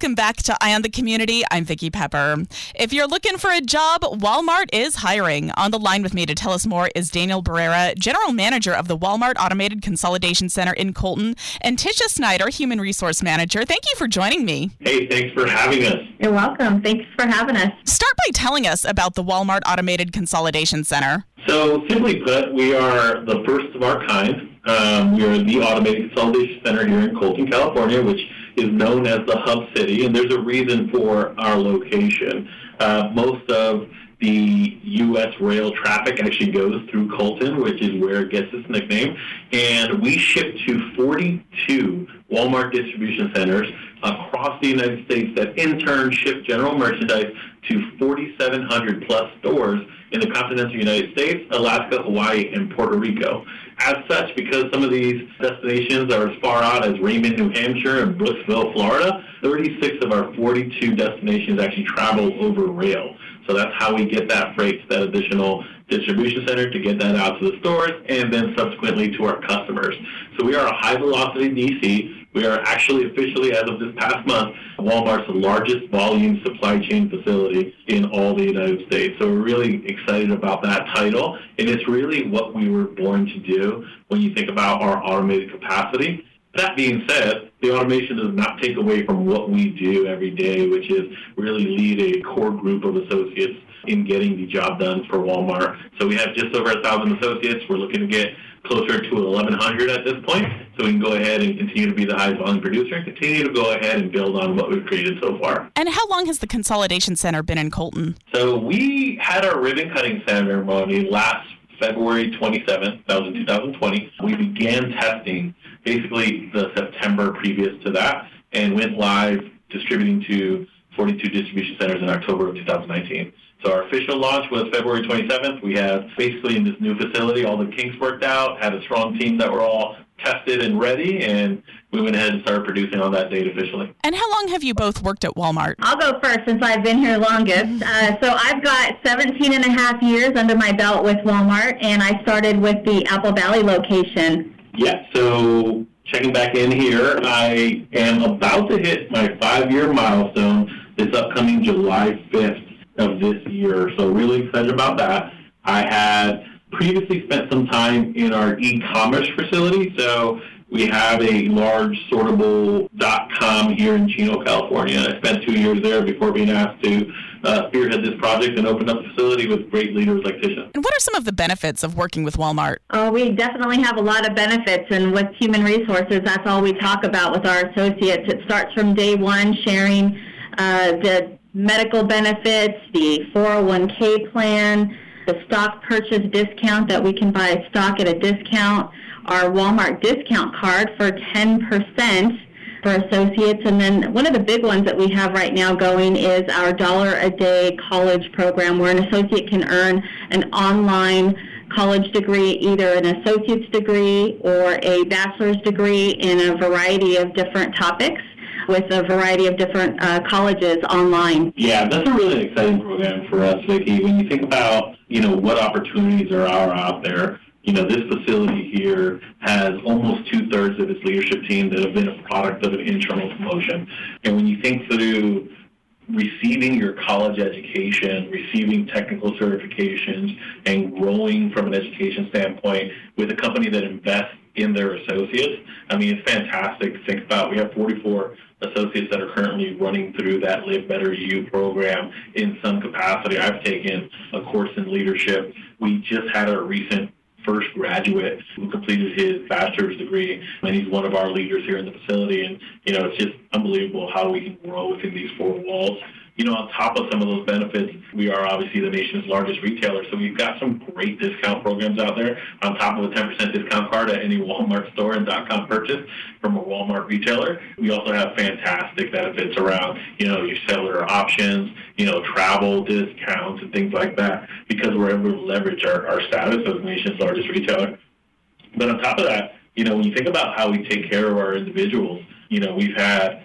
Welcome back to Eye on the Community. I'm Vicki Pepper. If you're looking for a job, Walmart is hiring. On the line with me to tell us more is Daniel Barrera, General Manager of the Walmart Automated Consolidation Center in Colton, and Tisha Snyder, Human Resource Manager. Thank you for joining me. Hey, thanks for having us. You're welcome. Thanks for having us. Start by telling us about the Walmart Automated Consolidation Center. So, simply put, we are the first of our kind. Um, we are the Automated Consolidation Center here in Colton, California, which is known as the hub city, and there's a reason for our location. Uh, most of the U.S. rail traffic actually goes through Colton, which is where it gets its nickname. And we ship to 42 Walmart distribution centers across the United States that in turn ship general merchandise to 4,700 plus stores in the continental United States, Alaska, Hawaii, and Puerto Rico. As such, because some of these destinations are as far out as Raymond, New Hampshire, and Brooksville, Florida, 36 of our 42 destinations actually travel over rail. So that's how we get that freight to that additional distribution center to get that out to the stores and then subsequently to our customers. So we are a high velocity DC. We are actually officially, as of this past month, Walmart's largest volume supply chain facility in all the United States. So we're really excited about that title. And it's really what we were born to do when you think about our automated capacity. That being said, the automation does not take away from what we do every day, which is really lead a core group of associates in getting the job done for Walmart. So we have just over a thousand associates. We're looking to get closer to 1,100 at this point, so we can go ahead and continue to be the highest volume producer and continue to go ahead and build on what we've created so far. And how long has the Consolidation Center been in Colton? So we had our ribbon cutting ceremony last February 27th, that was in 2020. We began testing basically the September previous to that and went live distributing to 42 distribution centers in October of 2019. So our official launch was February 27th. We have basically in this new facility all the kinks worked out, had a strong team that were all tested and ready, and we went ahead and started producing on that date officially. And how long have you both worked at Walmart? I'll go first since I've been here longest. Uh, so I've got 17 and a half years under my belt with Walmart, and I started with the Apple Valley location. Yeah, so checking back in here, I am about to hit my five-year milestone this upcoming July 5th of this year. So really excited about that. I had previously spent some time in our e-commerce facility. So we have a large sortable.com here in Chino, California. I spent two years there before being asked to uh, spearhead this project and open up a facility with great leaders like Tisha. And what are some of the benefits of working with Walmart? Oh, we definitely have a lot of benefits, and with human resources, that's all we talk about with our associates. It starts from day one, sharing uh, the medical benefits, the 401k plan, the stock purchase discount that we can buy stock at a discount, our Walmart discount card for 10% for associates. And then one of the big ones that we have right now going is our dollar a day college program where an associate can earn an online college degree, either an associate's degree or a bachelor's degree in a variety of different topics with a variety of different uh, colleges online. Yeah, that's a really exciting program for us, Vicki. When you think about, you know, what opportunities are out there, you know, this facility here has almost two thirds of its leadership team that have been a product of an internal promotion. And when you think through receiving your college education, receiving technical certifications, and growing from an education standpoint with a company that invests in their associates, I mean, it's fantastic to think about. We have 44 associates that are currently running through that Live Better U program in some capacity. I've taken a course in leadership. We just had a recent first graduate who completed his bachelor's degree, and he's one of our leaders here in the facility. And, you know, it's just unbelievable how we can grow within these four walls you know, on top of some of those benefits, we are obviously the nation's largest retailer. So we've got some great discount programs out there on top of a 10% discount card at any Walmart store and .com purchase from a Walmart retailer. We also have fantastic benefits around, you know, your cellular options, you know, travel discounts and things like that because we're able to leverage our, our status as the nation's largest retailer. But on top of that, you know, when you think about how we take care of our individuals, you know, we've had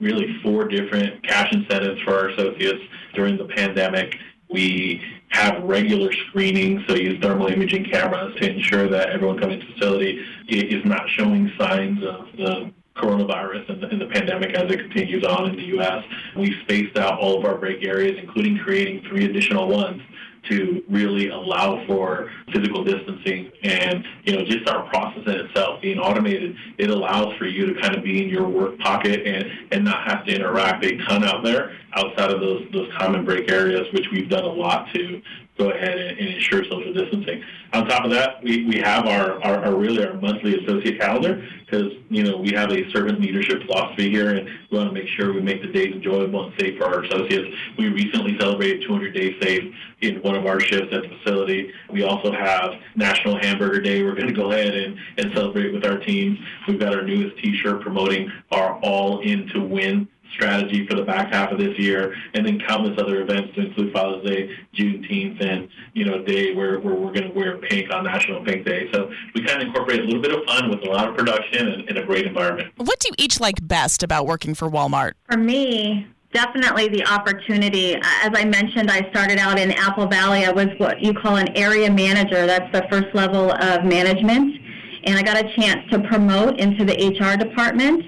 really four different cash incentives for our associates during the pandemic. We have regular screening, so use thermal imaging cameras to ensure that everyone coming to the facility is not showing signs of the coronavirus and the, and the, pandemic as it continues on in the U.S. We've spaced out all of our break areas, including creating three additional ones to really allow for physical distancing and you know just our process in itself being automated it allows for you to kind of be in your work pocket and and not have to interact a ton out there outside of those those common break areas which we've done a lot to go ahead and, and ensure social distancing. On top of that, we, we have our, our, our really our monthly associate calendar because you know we have a servant leadership philosophy here, and we want to make sure we make the days enjoyable and safe for our associates. We recently celebrated 200 days safe in one of our shifts at the facility. We also have National Hamburger Day. We're going to go ahead and, and celebrate with our teams. We've got our newest T-shirt promoting our All In to Win strategy for the back half of this year, and then countless other events to include Father's Day, Juneteenth, and you know, day where, where we're going to wear pink on National Pink Day. So we kind of incorporate a little bit of fun with a lot of production and, and a great environment. What do you each like best about working for Walmart? For me, definitely the opportunity. As I mentioned, I started out in Apple Valley. I was what you call an area manager. That's the first level of management. And I got a chance to promote into the HR department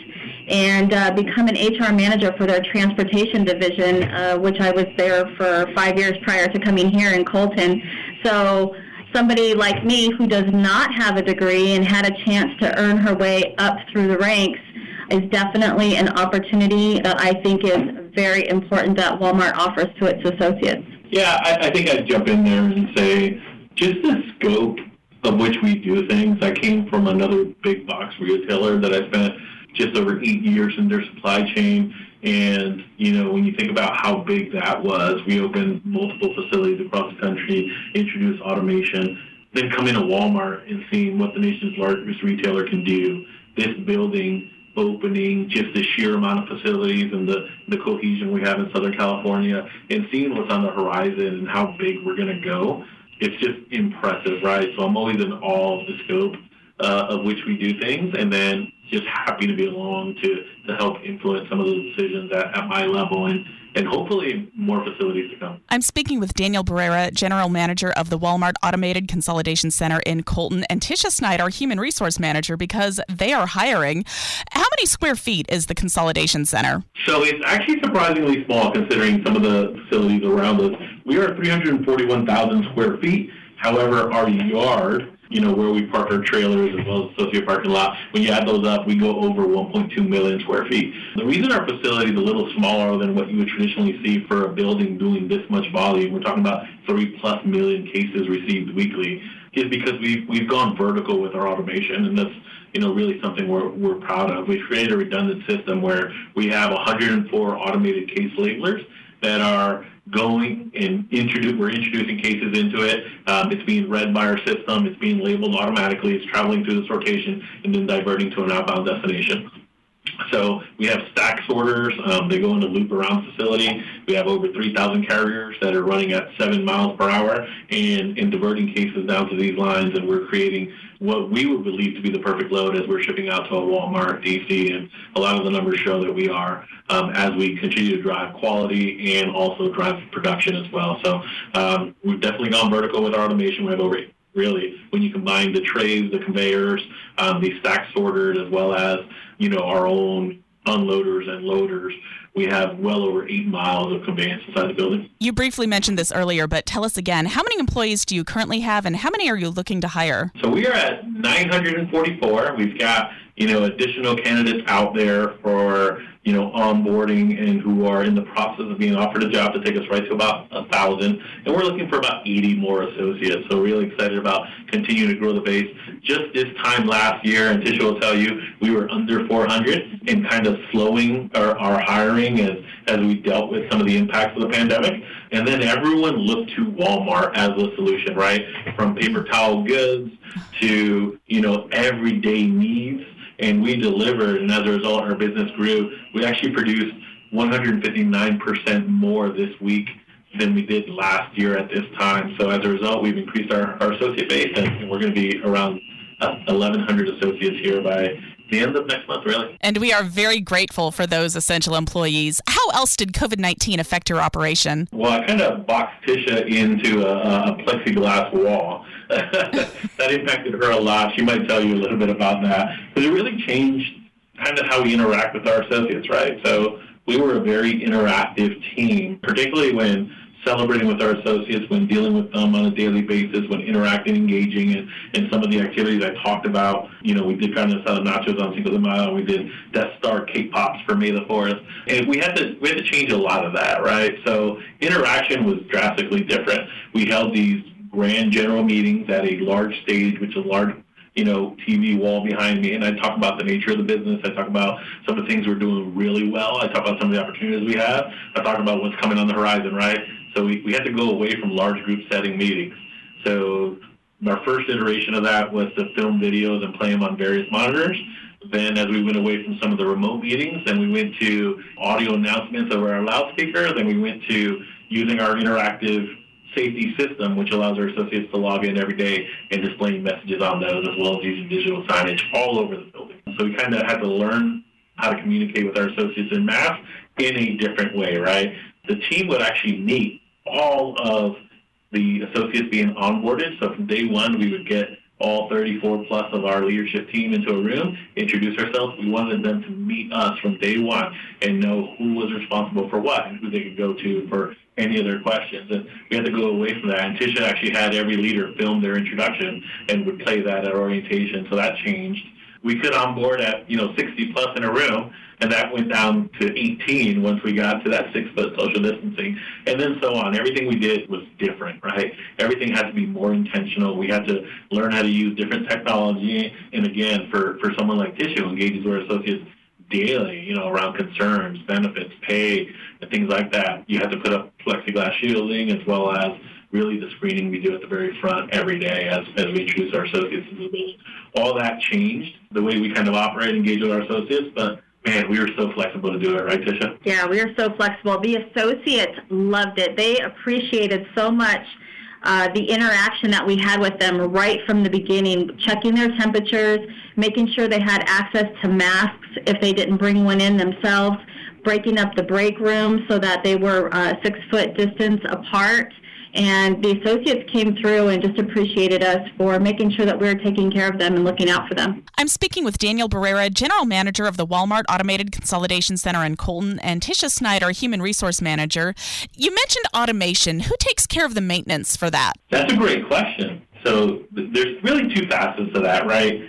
and uh, become an HR manager for their transportation division, uh, which I was there for five years prior to coming here in Colton. So somebody like me who does not have a degree and had a chance to earn her way up through the ranks is definitely an opportunity that I think is very important that Walmart offers to its associates. Yeah, I, I think I'd jump in there and say just the scope of which we do things. I came from another big box retailer that I spent just over eight years in their supply chain. And, you know, when you think about how big that was, we opened multiple facilities across the country, introduced automation, then coming to Walmart and seeing what the nation's largest retailer can do. This building opening, just the sheer amount of facilities and the, the cohesion we have in Southern California, and seeing what's on the horizon and how big we're going to go, it's just impressive, right? So I'm always in awe of the scope uh, of which we do things, and then just happy to be along to, to help influence some of those decisions at, at my level and, and hopefully more facilities to come. I'm speaking with Daniel Barrera, General Manager of the Walmart Automated Consolidation Center in Colton, and Tisha Snyder, Human Resource Manager, because they are hiring. How many square feet is the Consolidation Center? So it's actually surprisingly small considering some of the facilities around us. We are 341,000 square feet. However, our yard you know, where we park our trailers as well as associate parking lot. When you add those up, we go over 1.2 million square feet. The reason our facility is a little smaller than what you would traditionally see for a building doing this much volume, we're talking about three plus million cases received weekly, is because we've, we've gone vertical with our automation, and that's you know, really something we're, we're proud of. We've created a redundant system where we have 104 automated case labelers that are going and introduce, we're introducing cases into it. Um, it's being read by our system. It's being labeled automatically. It's traveling through the sortation and then diverting to an outbound destination. So we have stack sorters. Um, they go in a loop around facility. We have over 3,000 carriers that are running at seven miles per hour and, and diverting cases down to these lines. And we're creating what we would believe to be the perfect load as we're shipping out to a Walmart, DC, and a lot of the numbers show that we are um, as we continue to drive quality and also drive production as well. So um, we've definitely gone vertical with our automation. We have over really when you combine the trays, the conveyors, um, the stack sorters, as well as you know our own unloaders and loaders. We have well over eight miles of conveyance inside the building. You briefly mentioned this earlier, but tell us again how many employees do you currently have and how many are you looking to hire? So we are at 944. We've got you know additional candidates out there for you know, onboarding and who are in the process of being offered a job to take us right to about a thousand. And we're looking for about 80 more associates. So really excited about continuing to grow the base. Just this time last year, and Tisha will tell you, we were under 400 and kind of slowing our, our hiring as, as we dealt with some of the impacts of the pandemic. And then everyone looked to Walmart as a solution, right? From paper towel goods to, you know, everyday needs and we delivered, and as a result, our business grew. We actually produced 159% more this week than we did last year at this time. So as a result, we've increased our, our associate base, and we're going to be around 1,100 uh, associates here by the end of next month, really. And we are very grateful for those essential employees. How else did COVID 19 affect your operation? Well, I kind of boxed Tisha into a, a plexiglass wall. that impacted her a lot. She might tell you a little bit about that. But it really changed kind of how we interact with our associates, right? So we were a very interactive team, particularly when celebrating with our associates, when dealing with them on a daily basis, when interacting, engaging in, in some of the activities I talked about. You know, we did kind of sell nachos on Cinco de Mayo. We did Death Star cake pops for May the 4th. And we had to, we had to change a lot of that, right? So interaction was drastically different. We held these grand general meetings at a large stage, which is a large you know, TV wall behind me, and I talk about the nature of the business. I talk about some of the things we're doing really well. I talk about some of the opportunities we have. I talk about what's coming on the horizon, right? So we, we had to go away from large group setting meetings. So our first iteration of that was to film videos and play them on various monitors. Then as we went away from some of the remote meetings, then we went to audio announcements over our loudspeaker. Then we went to using our interactive safety system, which allows our associates to log in every day and display messages on those, as well as using digital signage all over the building. So we kind of had to learn how to communicate with our associates in mass in a different way, right? The team would actually meet all of the associates being onboarded. So from day one, we would get all 34 plus of our leadership team into a room, introduce ourselves. We wanted them to meet us from day one and know who was responsible for what and who they could go to for any of their questions. And we had to go away from that. And Tisha actually had every leader film their introduction and would play that at orientation. So that changed. We could onboard at, you know, 60 plus in a room and that went down to 18 once we got to that six foot social distancing, and then so on. Everything we did was different, right? Everything had to be more intentional. We had to learn how to use different technology, and again, for for someone like who engages with associates daily, you know, around concerns, benefits, pay, and things like that, you have to put up plexiglass shielding as well as really the screening we do at the very front every day as, as we introduce our associates. All that changed the way we kind of operate, and engage with our associates, but man, we were so flexible to do it, right, Tisha? Yeah, we were so flexible. The associates loved it. They appreciated so much uh, the interaction that we had with them right from the beginning, checking their temperatures, making sure they had access to masks if they didn't bring one in themselves, breaking up the break room so that they were uh, six foot distance apart and the associates came through and just appreciated us for making sure that we were taking care of them and looking out for them. I'm speaking with Daniel Barrera, General Manager of the Walmart Automated Consolidation Center in Colton, and Tisha Snyder, Human Resource Manager. You mentioned automation. Who takes care of the maintenance for that? That's a great question. So there's really two facets to that, right?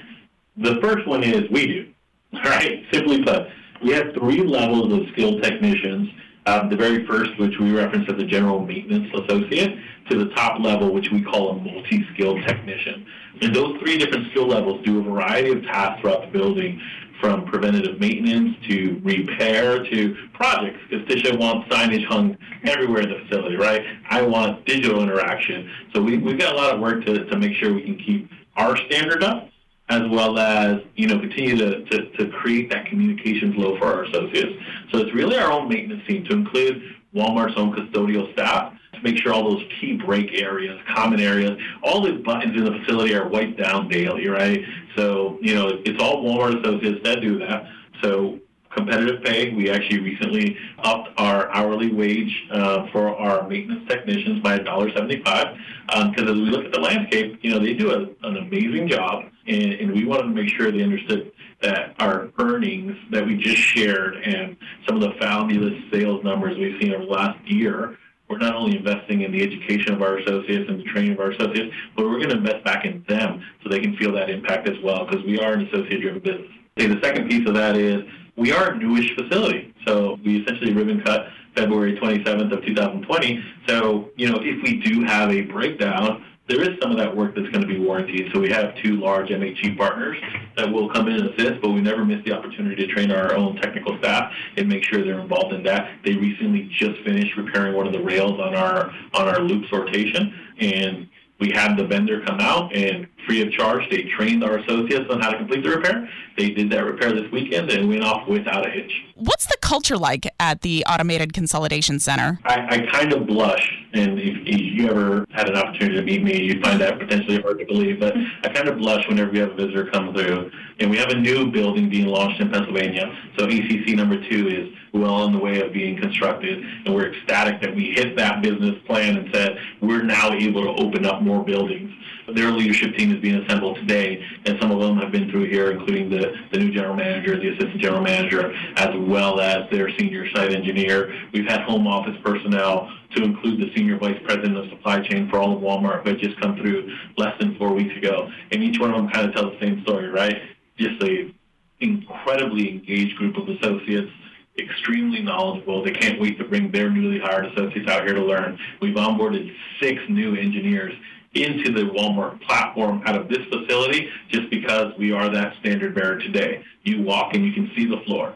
The first one is we do, right? Simply put, we have three levels of skilled technicians um, the very first, which we reference as a general maintenance associate, to the top level, which we call a multi-skilled technician. And those three different skill levels do a variety of tasks throughout the building, from preventative maintenance to repair to projects, because Tisha wants signage hung everywhere in the facility, right? I want digital interaction. So we, we've got a lot of work to, to make sure we can keep our standard up as well as you know continue to, to, to create that communication flow for our associates. So it's really our own maintenance team to include Walmart's own custodial staff to make sure all those key break areas, common areas, all the buttons in the facility are wiped down daily, right? So you know it's all Walmart associates that do that. So competitive pay. We actually recently upped our hourly wage uh, for our maintenance technicians by $1.75 because um, as we look at the landscape, you know, they do a, an amazing job, and, and we wanted to make sure they understood that our earnings that we just shared and some of the fabulous sales numbers we've seen over the last year we're not only investing in the education of our associates and the training of our associates, but we're going to invest back in them so they can feel that impact as well because we are an associate-driven business. The second piece of that is we are a newish facility. So we essentially ribbon cut February 27th of 2020. So, you know, if we do have a breakdown, there is some of that work that's going to be warranted. So we have two large MHE partners that will come in and assist, but we never miss the opportunity to train our own technical staff and make sure they're involved in that. They recently just finished repairing one of the rails on our on our loop sortation, and we had the vendor come out and free of charge, they trained our associates on how to complete the repair. They did that repair this weekend and went off without a hitch. What's the culture like at the Automated Consolidation Center? I, I kind of blush, and if, if, you ever had an opportunity to meet me, you'd find that potentially hard to believe, but I kind of blush whenever we have a visitor come through. And we have a new building being launched in Pennsylvania, so ACC number two is well on the way of being constructed, and we're ecstatic that we hit that business plan and said we're now able to open up more buildings their leadership team is being assembled today, and some of them have been through here, including the, the new general manager, the assistant general manager, as well as their senior site engineer. We've had home office personnel to include the senior vice president of supply chain for all of Walmart, who had just come through less than four weeks ago. And each one of them kind of tells the same story, right? Just a incredibly engaged group of associates extremely knowledgeable. They can't wait to bring their newly hired associates out here to learn. We've onboarded six new engineers into the Walmart platform out of this facility just because we are that standard bearer today. You walk and you can see the floor.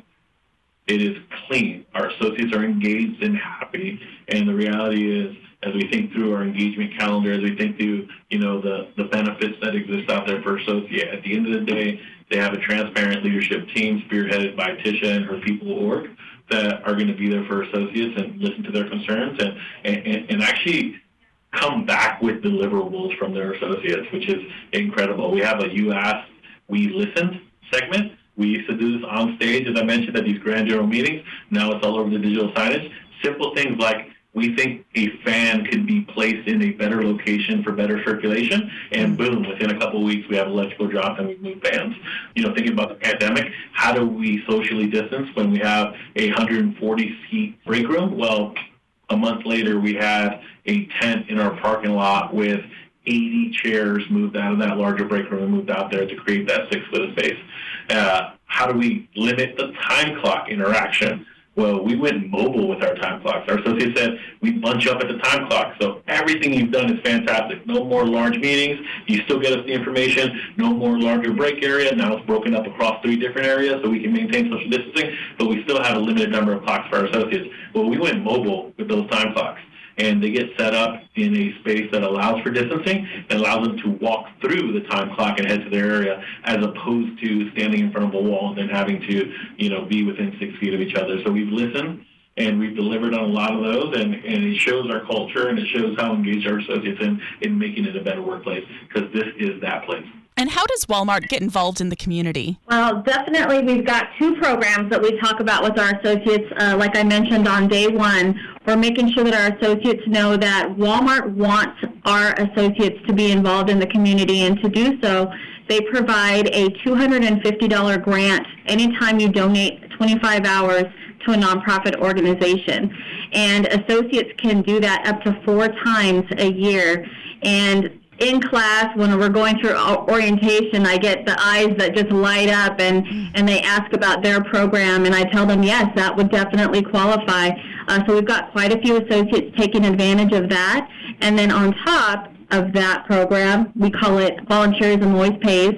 It is clean. Our associates are engaged and happy. And the reality is, as we think through our engagement calendar, as we think through, you know, the, the benefits that exist out there for associate, at the end of the day, they have a transparent leadership team spearheaded by Tisha and her people org that are going to be there for associates and listen to their concerns and, and, and actually come back with deliverables from their associates, which is incredible. We have a You Asked, We Listened segment. We used to do this on stage, as I mentioned, at these grand general meetings. Now it's all over the digital signage. Simple things like we think a fan could be placed in a better location for better circulation, and mm-hmm. boom, within a couple of weeks we have electrical drop and we move fans. You know, thinking about the pandemic, how do we socially distance when we have a 140 seat break room? Well, a month later, we had a tent in our parking lot with 80 chairs moved out of that larger break room and moved out there to create that six foot space. Uh, how do we limit the time clock interaction? Well, we went mobile with our time clocks. Our associate said we bunch up at the time clock. So everything you've done is fantastic. No more large meetings. You still get us the information. No more larger break area. Now it's broken up across three different areas so we can maintain social distancing, but we still have a limited number of clocks for our associates. Well, we went mobile with those time clocks and they get set up in a space that allows for distancing and allows them to walk through the time clock and head to their area as opposed to standing in front of a wall and then having to, you know, be within six feet of each other. So we've listened and we've delivered on a lot of those and, and it shows our culture and it shows how engaged our associates in, in making it a better workplace because this is that place. And how does Walmart get involved in the community? Well, definitely, we've got two programs that we talk about with our associates. Uh, like I mentioned on day one, we're making sure that our associates know that Walmart wants our associates to be involved in the community, and to do so, they provide a $250 grant anytime you donate 25 hours to a nonprofit organization. And associates can do that up to four times a year. And in class when we're going through orientation i get the eyes that just light up and and they ask about their program and i tell them yes that would definitely qualify. Uh, so we've got quite a few associates taking advantage of that. And then on top of that program we call it volunteerism always pays.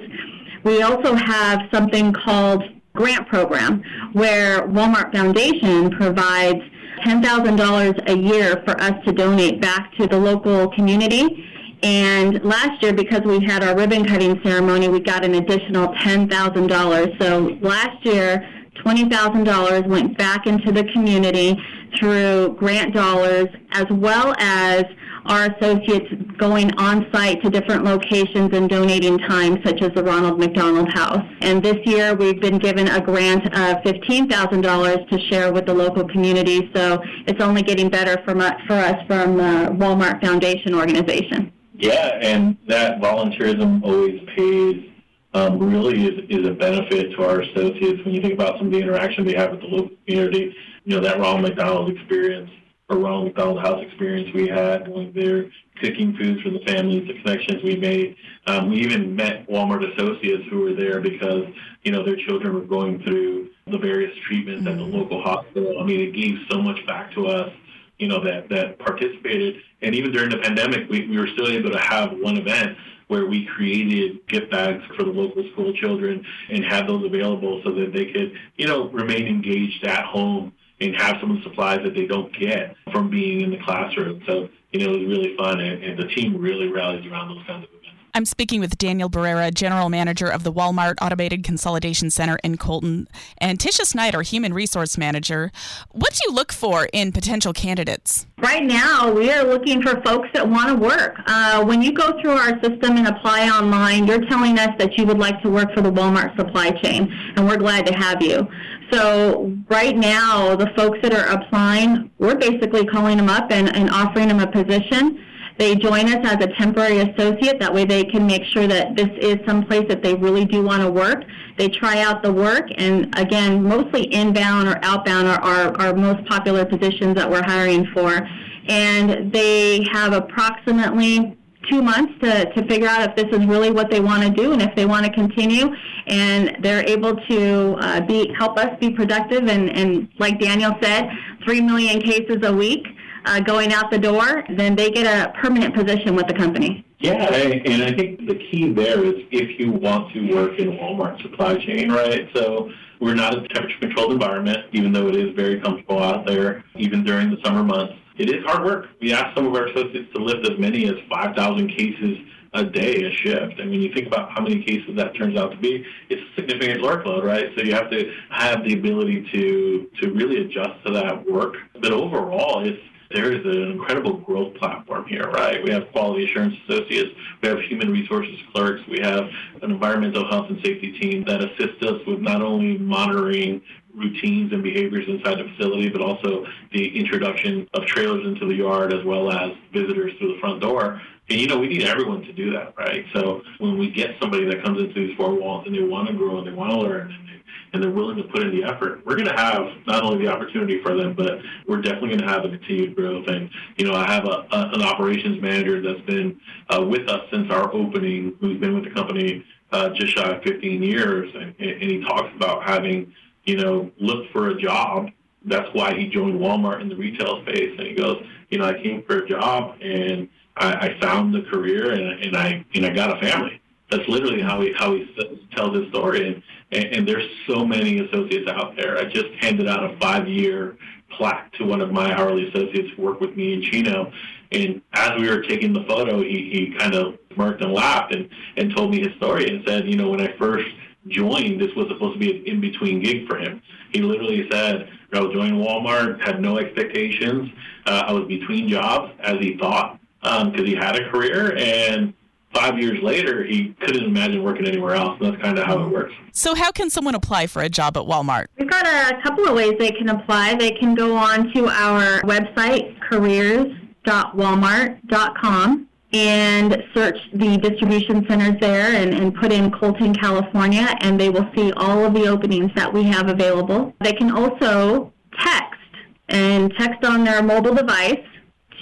We also have something called grant program where walmart foundation provides $10,000 a year for us to donate back to the local community and last year, because we had our ribbon cutting ceremony, we got an additional $10,000. So last year, $20,000 went back into the community through grant dollars, as well as our associates going on site to different locations and donating time, such as the Ronald McDonald House. And this year, we've been given a grant of $15,000 to share with the local community. So it's only getting better for, for us from the Walmart Foundation organization. Yeah, and that volunteerism always pays um, really is, is a benefit to our associates when you think about some of the interaction they have with the local community. You know, that Ronald McDonald experience a Ronald McDonald House experience we had going there, cooking foods for the families, the connections we made. Um, we even met Walmart associates who were there because, you know, their children were going through the various treatments at the local hospital. I mean, it gave so much back to us, you know, that, that participated. And even during the pandemic, we, we were still able to have one event where we created gift bags for the local school children and had those available so that they could, you know, remain engaged at home and have some of the supplies that they don't get from being in the classroom. So, you know, it was really fun, and, and the team really rallies around those kinds of events. I'm speaking with Daniel Barrera, General Manager of the Walmart Automated Consolidation Center in Colton, and Tisha Snyder, Human Resource Manager. What do you look for in potential candidates? Right now, we are looking for folks that want to work. Uh, when you go through our system and apply online, you're telling us that you would like to work for the Walmart supply chain, and we're glad to have you. So right now, the folks that are applying, we're basically calling them up and, and offering them a position. They join us as a temporary associate. That way they can make sure that this is someplace that they really do want to work. They try out the work, and again, mostly inbound or outbound are our, our most popular positions that we're hiring for. And they have approximately two months to, to figure out if this is really what they want to do and if they want to continue. And they're able to uh, be help us be productive. And, and like Daniel said, three million cases a week uh, going out the door, then they get a permanent position with the company. Yeah, and I think the key there is if you want to work in Walmart supply chain, right? So we're not a temperature controlled environment, even though it is very comfortable out there, even during the summer months. It is hard work. We ask some of our associates to lift as many as 5,000 cases a day a shift. I mean, you think about how many cases that turns out to be. It's a significant workload, right? So you have to have the ability to to really adjust to that work. But overall, it's there is an incredible growth platform here, right? We have quality assurance associates, we have human resources clerks, we have an environmental health and safety team that assists us with not only monitoring routines and behaviors inside the facility, but also the introduction of trailers into the yard as well as visitors through the front door. And you know, we need everyone to do that, right? So when we get somebody that comes into these four walls and they want to grow and they want to learn and they're willing to put in the effort, we're going to have not only the opportunity for them, but we're definitely going to have a continued growth. And, you know, I have a, a, an operations manager that's been uh, with us since our opening, who's been with the company uh, just shy of 15 years. And, and he talks about having, you know, looked for a job. That's why he joined Walmart in the retail space. And he goes, you know, I came for a job and I, I found the career and, and I, and I got a family. That's literally how he how he tells his story, and, and, and there's so many associates out there. I just handed out a five-year plaque to one of my hourly associates who worked with me in Chino, and as we were taking the photo, he, he kind of smirked and laughed and, and told me his story and said, you know, when I first joined, this was supposed to be an in-between gig for him. He literally said, I was joining Walmart, had no expectations. Uh, I was between jobs, as he thought, because um, he had a career, and five years later, he couldn't imagine working anywhere else. And that's kind of how it works. So, how can someone apply for a job at Walmart? We've got a couple of ways they can apply. They can go on to our website, careers.walmart.com, and search the distribution centers there and, and put in Colton, California, and they will see all of the openings that we have available. They can also text and text on their mobile device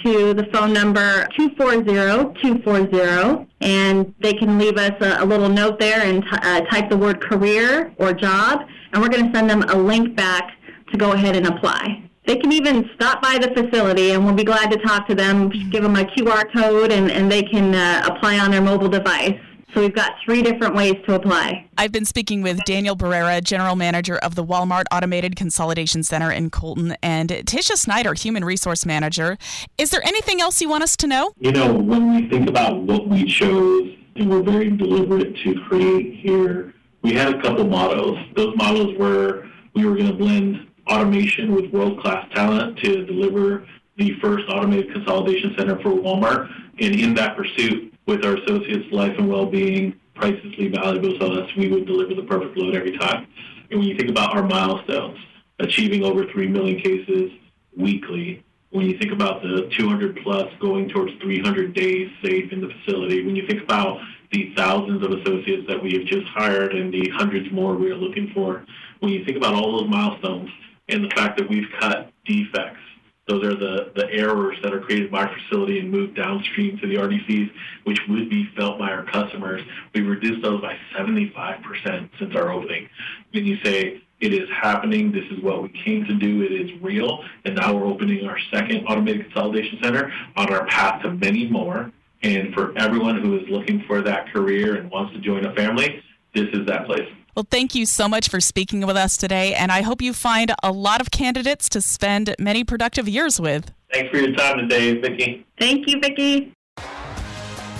to the phone number 240-240 and they can leave us a, a little note there and t- uh, type the word career or job and we're going to send them a link back to go ahead and apply. They can even stop by the facility and we'll be glad to talk to them, give them a QR code and, and they can uh, apply on their mobile device. So we've got three different ways to apply. I've been speaking with Daniel Barrera, General Manager of the Walmart Automated Consolidation Center in Colton, and Tisha Snyder, Human Resource Manager. Is there anything else you want us to know? You know, when we think about what we chose, and we're very deliberate to create here, we had a couple mottos. Those mottos were we were going to blend automation with world-class talent to deliver the first automated consolidation center for Walmart. And in that pursuit, with our associates' life and well-being pricelessly valuable so that we would deliver the perfect load every time. And when you think about our milestones, achieving over 3 million cases weekly, when you think about the 200 plus going towards 300 days safe in the facility, when you think about the thousands of associates that we have just hired and the hundreds more we are looking for, when you think about all those milestones and the fact that we've cut defects Those are the, the errors that are created by our facility and moved downstream to the RDCs, which would be felt by our customers. We've reduced those by 75% since our opening. When you say it is happening, this is what we came to do, it is real, and now we're opening our second automated consolidation center on our path to many more. And for everyone who is looking for that career and wants to join a family, this is that place. Well, thank you so much for speaking with us today, and I hope you find a lot of candidates to spend many productive years with. Thanks for your time today, Vicki. Thank you, Vicki.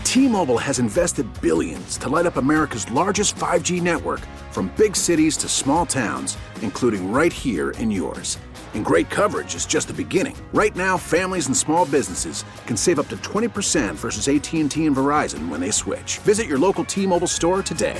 T-Mobile has invested billions to light up America's largest 5G network from big cities to small towns, including right here in yours. And great coverage is just the beginning. Right now, families and small businesses can save up to 20% versus AT&T and Verizon when they switch. Visit your local T-Mobile store today.